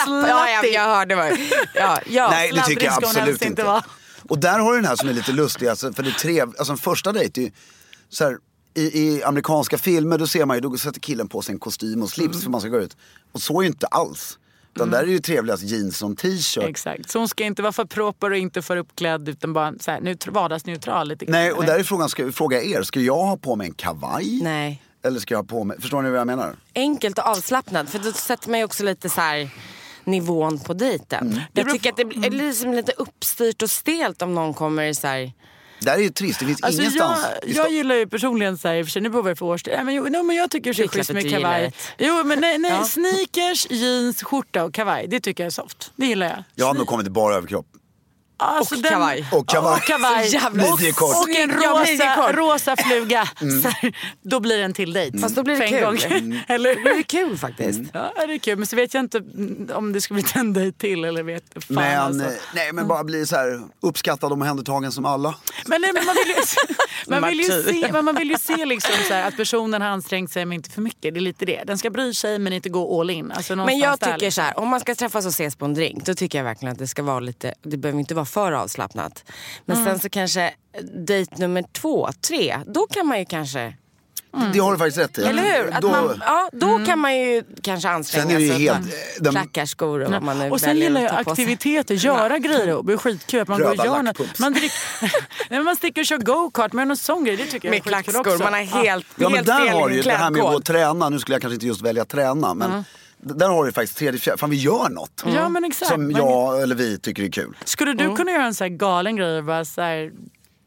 Ja, jag, jag hörde vad... Ja, ja. Nej det tycker jag absolut inte. inte vara. Och där har du den här som är lite lustig, alltså, för det är trev, alltså en första dejt är ju så här, i, i amerikanska filmer då ser man ju, då sätter killen på sig en kostym och slips Mm. för man ska gå ut. Och så är ju inte alls. Utan där är ju trevligast jeans och en t-shirt. Exakt. Så hon ska inte vara för proper och inte för uppklädd utan bara så här, neutr- vardagsneutral lite grann, Nej och där är frågan, ska jag fråga er, ska jag ha på mig en kavaj? Nej. Eller ska jag ha på mig, förstår ni vad jag menar? Enkelt och avslappnad. För då sätter man ju också lite så här nivån på dejten. Mm. Jag tycker att det blir liksom lite uppstyrt och stelt om någon kommer i så här... Där är ju trist, det finns Alltså ingenstans. jag, jag gillar ju personligen så här, i och för sig, nu beror det på årstid. Nej, men, jo, nej, men jag tycker det är Det är schysst med kavaj. Jo men nej, nej Ja. sneakers, jeans, skjorta och kavaj. Det tycker jag är soft. Det gillar jag. Jag har nog kommit till bara överkropp. Alltså, Och den- kavaj. Och kavaj. Och kavaj. Jävla Midjekort. Och en rosa, rosa fluga. Så här, då blir det en till dejt. Fast då blir det kul. gång. Eller Det blir kul faktiskt. Ja, det är kul. Men så vet jag inte mm, om det ska bli en dejt till eller vet fan Men, alltså. eh, nej, men bara bli så här uppskattad och omhändertagen som alla. Men, nej, men man vill ju, man vill ju se, men man vill ju se liksom så här, att personen har ansträngt sig men inte för mycket. Det är lite det. Den ska bry sig men inte gå all in. Alltså, Men jag där, tycker liksom. så här, om man ska träffas och ses på en drink då tycker jag verkligen att det ska vara lite, det behöver inte vara för avslappnat. Men Mm. sen så kanske eh, dejt nummer två, tre, då kan man ju kanske, Det har du faktiskt rätt i. eller hur? Att Då, man, ja, då Mm. kan man ju kanske anstränga Sen är det ju sig. helt, att eh, man de- klackar skor och vad man nu Och sen gillar jag sig. aktiviteter, göra grejer och det är skitkul. Att man går och Röda gör något. Man, drick, nej, men man sticker och kör go-kart med någon sån grej. Det tycker jag Med är klackskor, också. man har helt, Ja men helt där fel har du ju det här med att gå klädkod. och träna, nu skulle jag kanske inte just välja träna men d- där har du faktiskt tredje, fjärde, fan vi gör något. Ja men exakt. Som jag eller vi tycker är kul. Skulle du kunna göra en så här galen grej och bara så här,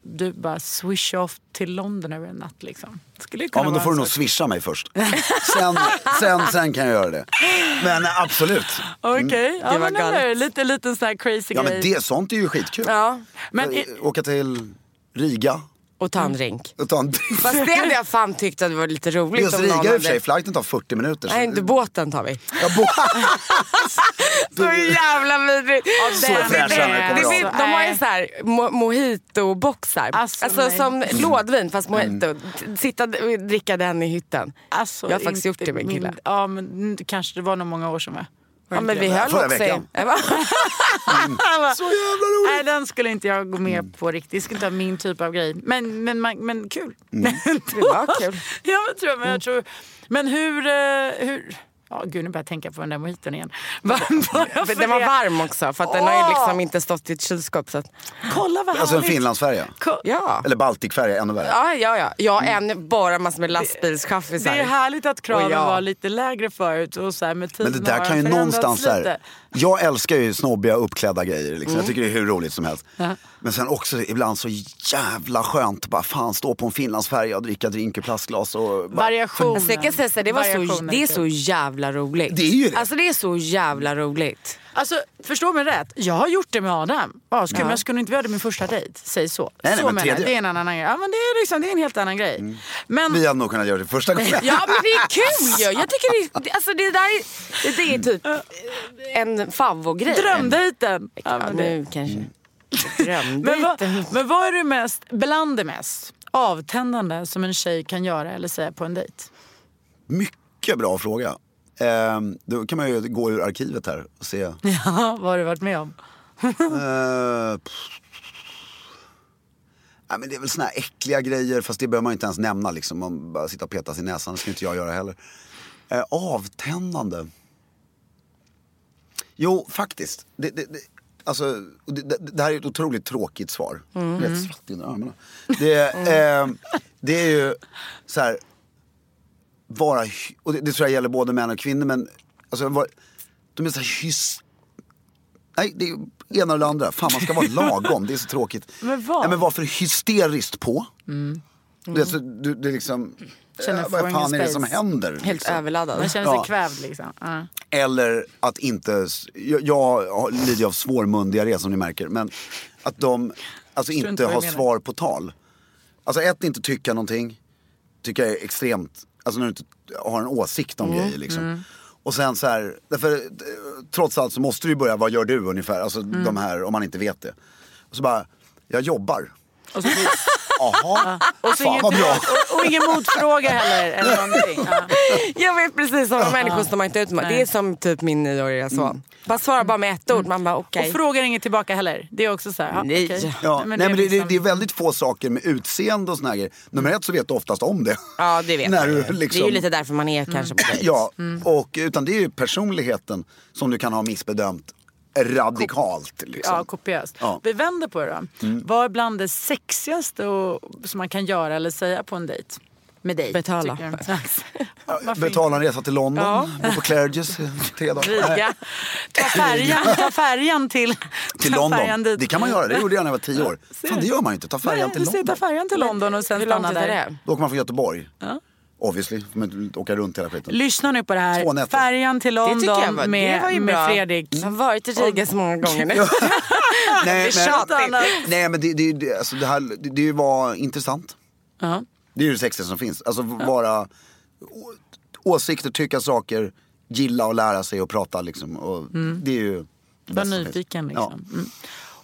du bara swish off till London över en natt liksom? Skulle det kunna Ja men då får du nog swisha mig först. Sen, sen, sen kan jag göra det. Men absolut. Okej, ja, var men galet. eller, lite, lite sån här crazy Ja grej. men det, sånt är ju skitkul. Ja, Men Eh, i- Åka till Riga Och ta en drink. och ta en Fast det hade jag fan tyckt att det var lite roligt. Just Riga i och för sig, flighten tar 40 minuter. Nej, inte båten tar vi. Ja, bo- Så jävla vidrigt. Så fräscha när det kommer Det av. finns- De har ju så här mo- mojito-boxar. Alltså, Alltså, nej. som lådvin fast mojito. Mm. Sitta och dricka den i hytten. Alltså, jag har faktiskt gjort det med en kille. min- Ja, men mm, kanske det var nog många år sedan va? Ja, men vi höll Förra också veckan. Va? Så jävla roligt! Nej, den skulle inte jag gå Mm. med på riktigt. Det skulle inte vara min typ av grej. Men, men, men, men kul. Mm. Det var kul. ja, men, tror jag, men, jag tror, men hur... eh, hur Ja, gud, nu börjar jag tänka på den där mojiton igen. Den var det. varm också för att den har ju Åh! liksom inte stått i ett kylskåp. Så att... Kolla vad Alltså en. Finlandsfärja. Ko- Ja. Eller Baltikfärja, ännu värre. Ja, ja, ja. Jag Mm. en, bara massor med Det lastbilschaffisar. är härligt att kraven jag- var lite lägre förut. Och så här, med Men det tiden har där kan ju någonstans så här, lite. Jag älskar ju snobbiga uppklädda grejer. Liksom. Mm. Jag tycker det är hur roligt som helst. Men sen också ibland så jävla skönt. Bara fan stå på en Finlandsfärja och dricka drink ur plastglas. Och bara, Variation. Alltså jag kan säga så, det, var så, det är så jävla roligt. Det är ju det. Alltså det är så jävla roligt. Alltså, förstå mig rätt. Jag har gjort det med Adam. Askul, men jag skulle inte göra det min första dejt. Säg så. nej, så men menar tredje. Det är en annan grej. Ja, men det, är liksom, det är en helt annan grej. Men, Vi hade nog kunnat göra det första gången. Ja men det är kul ju. Jag tycker det, alltså det där är, det, är typ en favvogrej. drömdejten. Ja, Ja, men det- nu kanske. Mm. Men vad, men vad är det mest, bland det mest avtändande som en tjej kan göra eller säga på en dejt? Mycket bra fråga. Ehm, då kan man ju gå ur arkivet här och se. Ja, vad har du varit med om? Eh. Nej, men det är väl såna här äckliga grejer, fast det behöver man inte ens nämna. Liksom. Man bara sitta och peta sig i näsan, det ska inte jag göra heller. Eh, avtändande. Jo, faktiskt. Det, det, det, alltså, det, det, här är ett otroligt tråkigt svar. Jag är svettig under armarna. Det, eh, det är ju så här, vara, och det, det tror jag gäller både män och kvinnor, men alltså, var, de är så här hys, Nej, det är ena eller andra. Fan, man ska vara lagom. Det är så tråkigt. Men vad? Nej, men var för hysteriskt på. Du, vet, så, du, det är liksom... Känner eh, vad fan är det som händer? Helt liksom? överladdad. Man känner sig Ja. kvävd liksom. Ja. Eller att inte... Jag, jag lider av svår mundiarré som ni märker. Men att de alltså inte inte har svar på tal. Alltså ett, inte tycka någonting. Tycker jag är extremt... Alltså när du inte har en åsikt om grejer liksom. Och sen så här, därför, eh, trots allt så måste du ju börja, vad gör du ungefär? Alltså de här, om man inte vet det. Och så bara, jag jobbar. Och, så, Jaha, och, så fan inget, vad bra. och, och ingen motfråga heller. Eller någonting. Ja. Jag vet precis sådana människor som man inte ut med. Det är som typ min nioåriga son. Bara svara bara med ett ord. Man bara okej. Och frågar inget tillbaka heller. Det är också så här. Nej. okej. Ja, nej, men det, det, liksom- det är väldigt få saker med utseende och såna här grejer. Nummer ett så vet du oftast om det. Ja det vet När man du Det är liksom- ju lite därför man är kanske på dejt. Ja, och, utan det är ju personligheten som du kan ha missbedömt radikalt. Liksom. Ja, kopiöst. Ja. Vi vänder på det då. Vad är bland det sexigaste och, som man kan göra eller säga på en dejt? Med dejt. Betala. Betala en resa till London, Ja. bo på Claridges i tre dagar. Ta färjan, ta färjan till, Till ta London. färjan dit. Det kan man göra, det gjorde jag när jag var tio år. Fan det gör man ju inte, ta färjan till Nej, se, London. ta färjan till London och sen stanna är där. det? Då åker man från Göteborg. Obviously, får man inte åka runt hela skiten. Lyssna nu på det här. Färjan till London var, med, det var ju med bra. Fredrik. Jag har varit i Riga så många gånger nu. Nej, Det är tjatigt. nej men det, det, det, alltså det, här, det, det var intressant. Ja. Det är ju det sexigaste som finns. Alltså vara å, åsikter, tycka saker, gilla och lära sig och prata liksom. Och Det är ju det Var nyfiken liksom. Mm.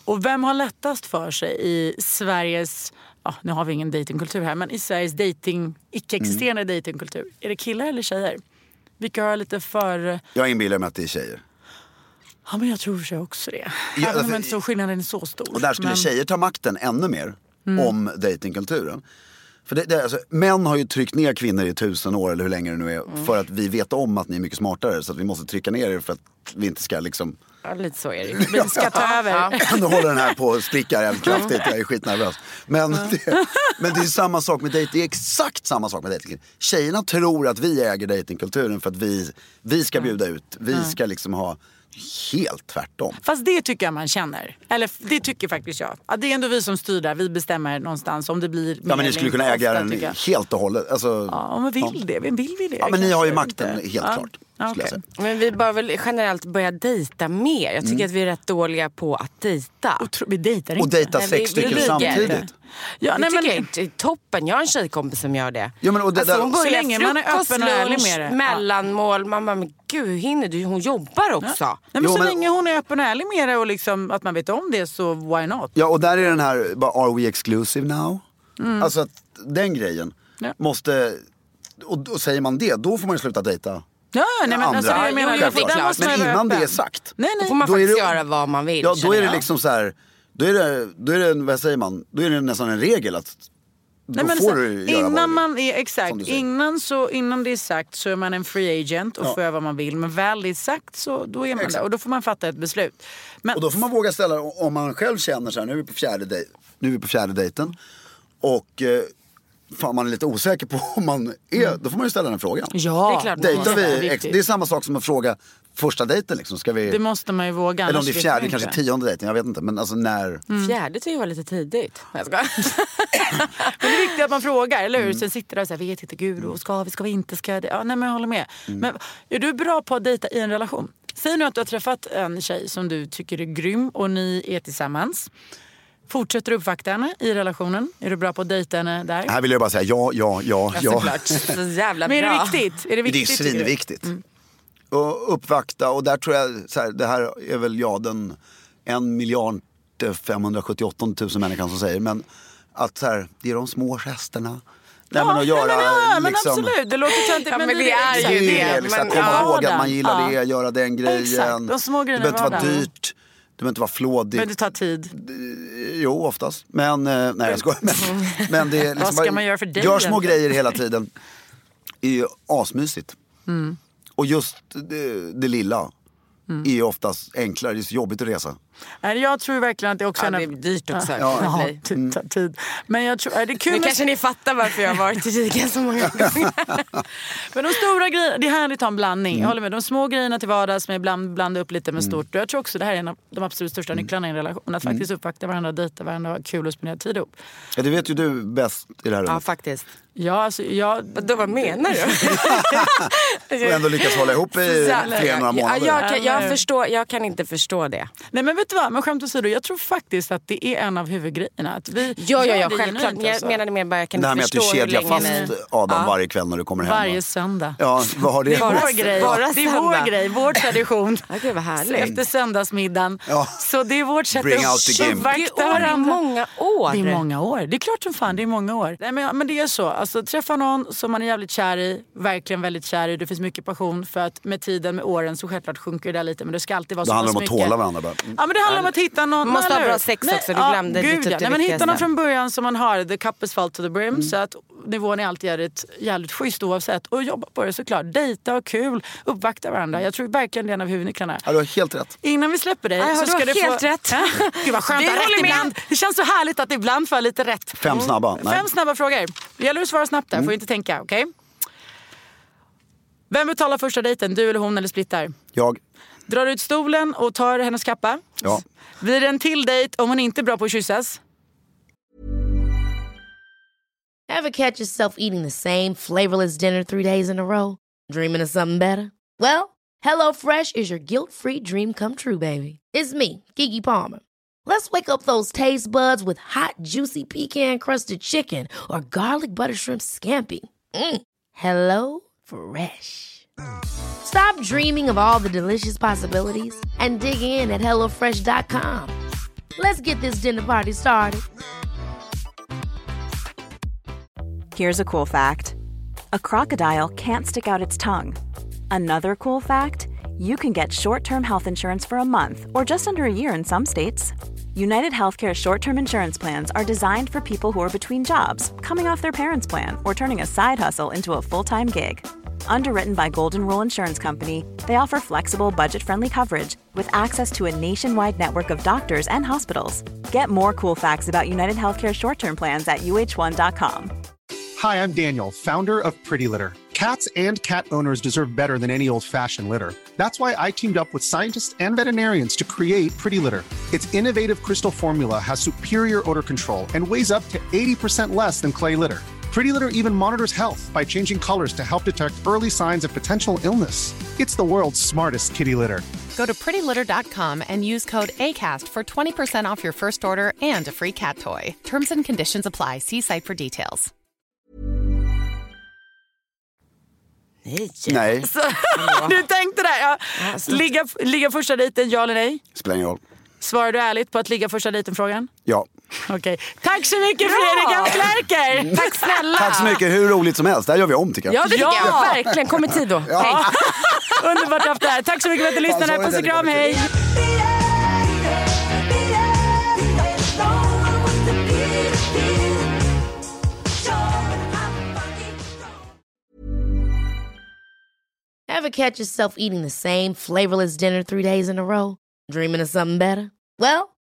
Och vem har lättast för sig i Sveriges, ja, nu har vi ingen datingkultur här, men i Sveriges dating, icke-existerande Mm. datingkultur. Är det killar eller tjejer? Vilka har lite för... Ja. Jag inbillar mig att det är tjejer. Ja men jag tror för sig också det. Ja, Även om inte tror skillnaden är så stor. Och där skulle men... tjejer ta makten ännu mer om datingkulturen. För det, det, alltså, män har ju tryckt ner kvinnor i tusen år eller hur länge det nu är. För att vi vet om att ni är mycket smartare. Så att vi måste trycka ner er för att vi inte ska liksom Ja, lite så är det. Vi ska ta över. Nu håller den här på att spricka jävligt kraftigt, jag är skitnervös. Men det, men det är samma sak med dejting, det är exakt samma sak med dejting. Tjejerna tror att vi äger dejtingkulturen för att vi, vi ska bjuda ut, vi ska liksom ha helt tvärtom. Fast det tycker jag man känner. Eller det tycker faktiskt jag. Att det är ändå vi som styr där. Vi bestämmer någonstans om det blir Ja men ni skulle kunna äga den helt och hållet. Alltså, Ja, men vill det? Vem vill vi det? Ja men ni har ju makten inte. helt ja. klart. Säga. Men vi bör väl generellt börja dejta mer. Jag tycker Mm. att vi är rätt dåliga på att dejta. Otro- Vi dejtar Och inte. dejta Nej, vi- sex vi stycken ligger. samtidigt. Ja, det nej, men, tycker jag är toppen. Jag har en tjejkompis som gör det. Ja, men och det alltså, hon Så börjar länge man är frukost, öppen och ärlig med det. Ja. mellanmål. Man bara, men gud hinner du? Hon jobbar också. Nej, men Jo, så men- länge hon är öppen och ärlig med det och liksom att man vet om det så why not? Ja, och där är den här, bara, are we exclusive now? Alltså att den grejen Mm. Ja. måste, och då säger man det, då får man ju sluta dejta. Ja, nej, men alltså, det jag menar, jo, det måste Men innan det är sagt. Nej, Då nej. får man Då faktiskt det- göra vad man vill. Ja, då är det liksom så här, då är det, då är det vad säger man, då är det nästan en regel att då Nej, men får du göra innan man är, exakt, innan, så, innan det är sagt så är man en free agent och Ja. får göra vad man vill. Men väl det är sagt så då är man Exakt. där och då får man fatta ett beslut. Men, Och då får man våga ställa, om man själv känner så här, nu är vi på fjärde, dej, nu är vi på fjärde dejten. Och eh, fan, man är lite osäker på om man är, då får man ju ställa den frågan. ja, Det är klart Dejtar vi, det är samma sak som att fråga första dejten liksom. Ska vi, Det måste man ju våga. eller om det är fjärde, kanske inte. tionde dejten, jag vet inte. Men alltså när, Mm. Fjärde tycker jag var lite tidigt. Jag skojar. Men det är viktigt att man frågar, eller hur? Mm. Sen sitter där och säger, vet inte gud, och ska vi, ska vi inte, ska det? Ja, nej men jag håller med. Mm. Men är du bra på att dejta i en relation? Säg nu att du har träffat en tjej som du tycker är grym och ni är tillsammans. Fortsätter du uppvakta henne i relationen? Är du bra på att dejta henne där? här vill jag bara säga ja, ja, ja, ja. Såklart. Så jävla Men är bra. det viktigt? Är det Det är viktigt du? Mm. Och uppvakta och där tror jag, så här, det här är väl jag den en miljard 578 000 människan som säger. Men att så här, det är de små gesterna. Nej, men att göra nej, men, ja, men liksom, absolut, det låter töntigt. Ja, men det är ju Det det, liksom, men- komma ja, ihåg att man gillar Ja. det, göra den grejen. Exakt, de små det grejerna behöver inte vara dyrt. Det behöver inte vara flådigt. Men det tar tid. Jo, oftast. Men, eh, nej jag skojar. Men, men det är liksom, Vad ska man göra för dig Gör små grejer hela tiden. är ju asmysigt. Mm. Och just det, det lilla är ju oftast enklare. Det är så jobbigt att resa. Jag tror verkligen att det också Ja, är det är dyrt också. Ja. Ja, dig. det tar tid. Men jag tror, är det är kul Nu kanske ni fattar varför jag har varit i Riga så många gånger. Men de stora grejerna, det är härligt att ha en blandning. Mm. Jag håller med. De små grejerna till vardags med ibland blanda upp lite med stort. Och Jag tror också det här är en av de absolut största Mm. nycklarna i en relation. Att faktiskt uppvakta varandra, dejta varandra och ha kul och spendera tid ihop. Ja, det vet ju du bäst i det här Ja, rummet. faktiskt. Ja, alltså, jag, Då, vad menar du? Och ändå lyckas hålla ihop i flera några månader. Ja, jag, jag, Eller- förstår, jag kan inte förstå det. nej men vet du vad, men skämt åsido. Jag tror faktiskt att det är en av huvudgrejerna. Att vi Ja, ja, ja det självklart. genuint, Jag alltså. menade mer bara, jag kan det inte med att du förstå hur kedjar fast ni... Adam Ja. varje kväll när du kommer hem. Varje va? söndag. Ja, vad har det Det är vår grej. bara det är vår grej, vår tradition. Gud vad härligt. Efter söndagsmiddagen. Ja. Så det är vårt sätt Bring att uppvakta 20 år är varandra. många år. Det är många år. Det är klart som fan det är många år. Nej, men, men det är så. Alltså, träffa någon som man är jävligt kär i, verkligen väldigt kär i. Det finns mycket passion för att med tiden, med åren så självklart sjunker det där lite men det ska alltid vara Det så handlar pass om att mycket. tåla varandra bara. Mm. Ja men det handlar om att hitta någon... Man måste ha bra sex Nej, också, du glömde det gud, typ ja. det Nej, men hitta någon från början som man har, the cup is full to the brim. Mm. Så att nivån är alltid jävligt, jävligt schysst oavsett. Och jobba på det såklart. Dejta och kul, uppvakta varandra. Jag tror verkligen det är en av huvudnycklarna. Ja, du har helt rätt. Innan vi släpper dig Ja, så du ska har du helt få... rätt. Gud vad skönt ha håller rätt ibland. Det känns så härligt att ibland få lite rätt. Fem snabba. Nej. Fem snabba frågor. Det gäller att svara snabbt där, Mm. får inte tänka. okej? Vem betalar första dejten? Du eller hon eller splittar? Jag. Drar ut stolen och tar hennes kappa? Ja. Blir det en till dejt om hon inte är bra på att kyssas? Ever catch yourself eating the same flavorless dinner three days in a row? Dreaming of something better? Well, HelloFresh is your guilt free dream come true, baby. It's me, Gigi Palmer. Let's wake up those taste buds with hot, juicy pecan crusted chicken or garlic butter shrimp scampi. Mm. Hello Fresh. Stop dreaming of all the delicious possibilities and dig in at HelloFresh.com. Let's get this dinner party started. Here's a cool fact a crocodile can't stick out its tongue. Another cool fact you can get short term health insurance for a month or just under a year in some states. United Healthcare short term insurance plans are designed for people who are between jobs, coming off their parents' plan, or turning a side hustle into a full time gig. Underwritten by Golden Rule Insurance Company, they offer flexible, budget friendly coverage with access to a nationwide network of doctors and hospitals. Get more cool facts about United Healthcare short term plans at uh1.com. Hi, I'm Daniel, founder of Pretty Litter. Cats and cat owners deserve better than any old fashioned litter. That's why I teamed up with scientists and veterinarians to create Pretty Litter. Its innovative crystal formula has superior odor control and weighs up to 80% less than clay litter. Pretty Litter even monitors health by changing colors to help detect early signs of potential illness. It's the world's smartest kitty litter. Go to prettylitter.com and use code ACAST for 20% off your first order and a free cat toy. Terms and conditions apply. See site for details. Nej. Nej, Så, du tänkte där. Ja. Ligga, ligga första dejten, ja eller nej? spelar ingen roll. Svarar du ärligt på att ligga första dejten-frågan? Ja. Okej. Tack så mycket Fredrik af Klerker! Tack snälla! Tack så mycket, hur roligt som helst. Det här gör vi om tycker jag. Ja, det tycker Ja. jag verkligen. Kom i tid då. Hej. Underbart att ha haft det här. Tack så mycket för att du lyssnade. Puss och kram, hej! Ever catch yourself eating the same flavorless dinner three days in a row? Dreaming of something better? Well,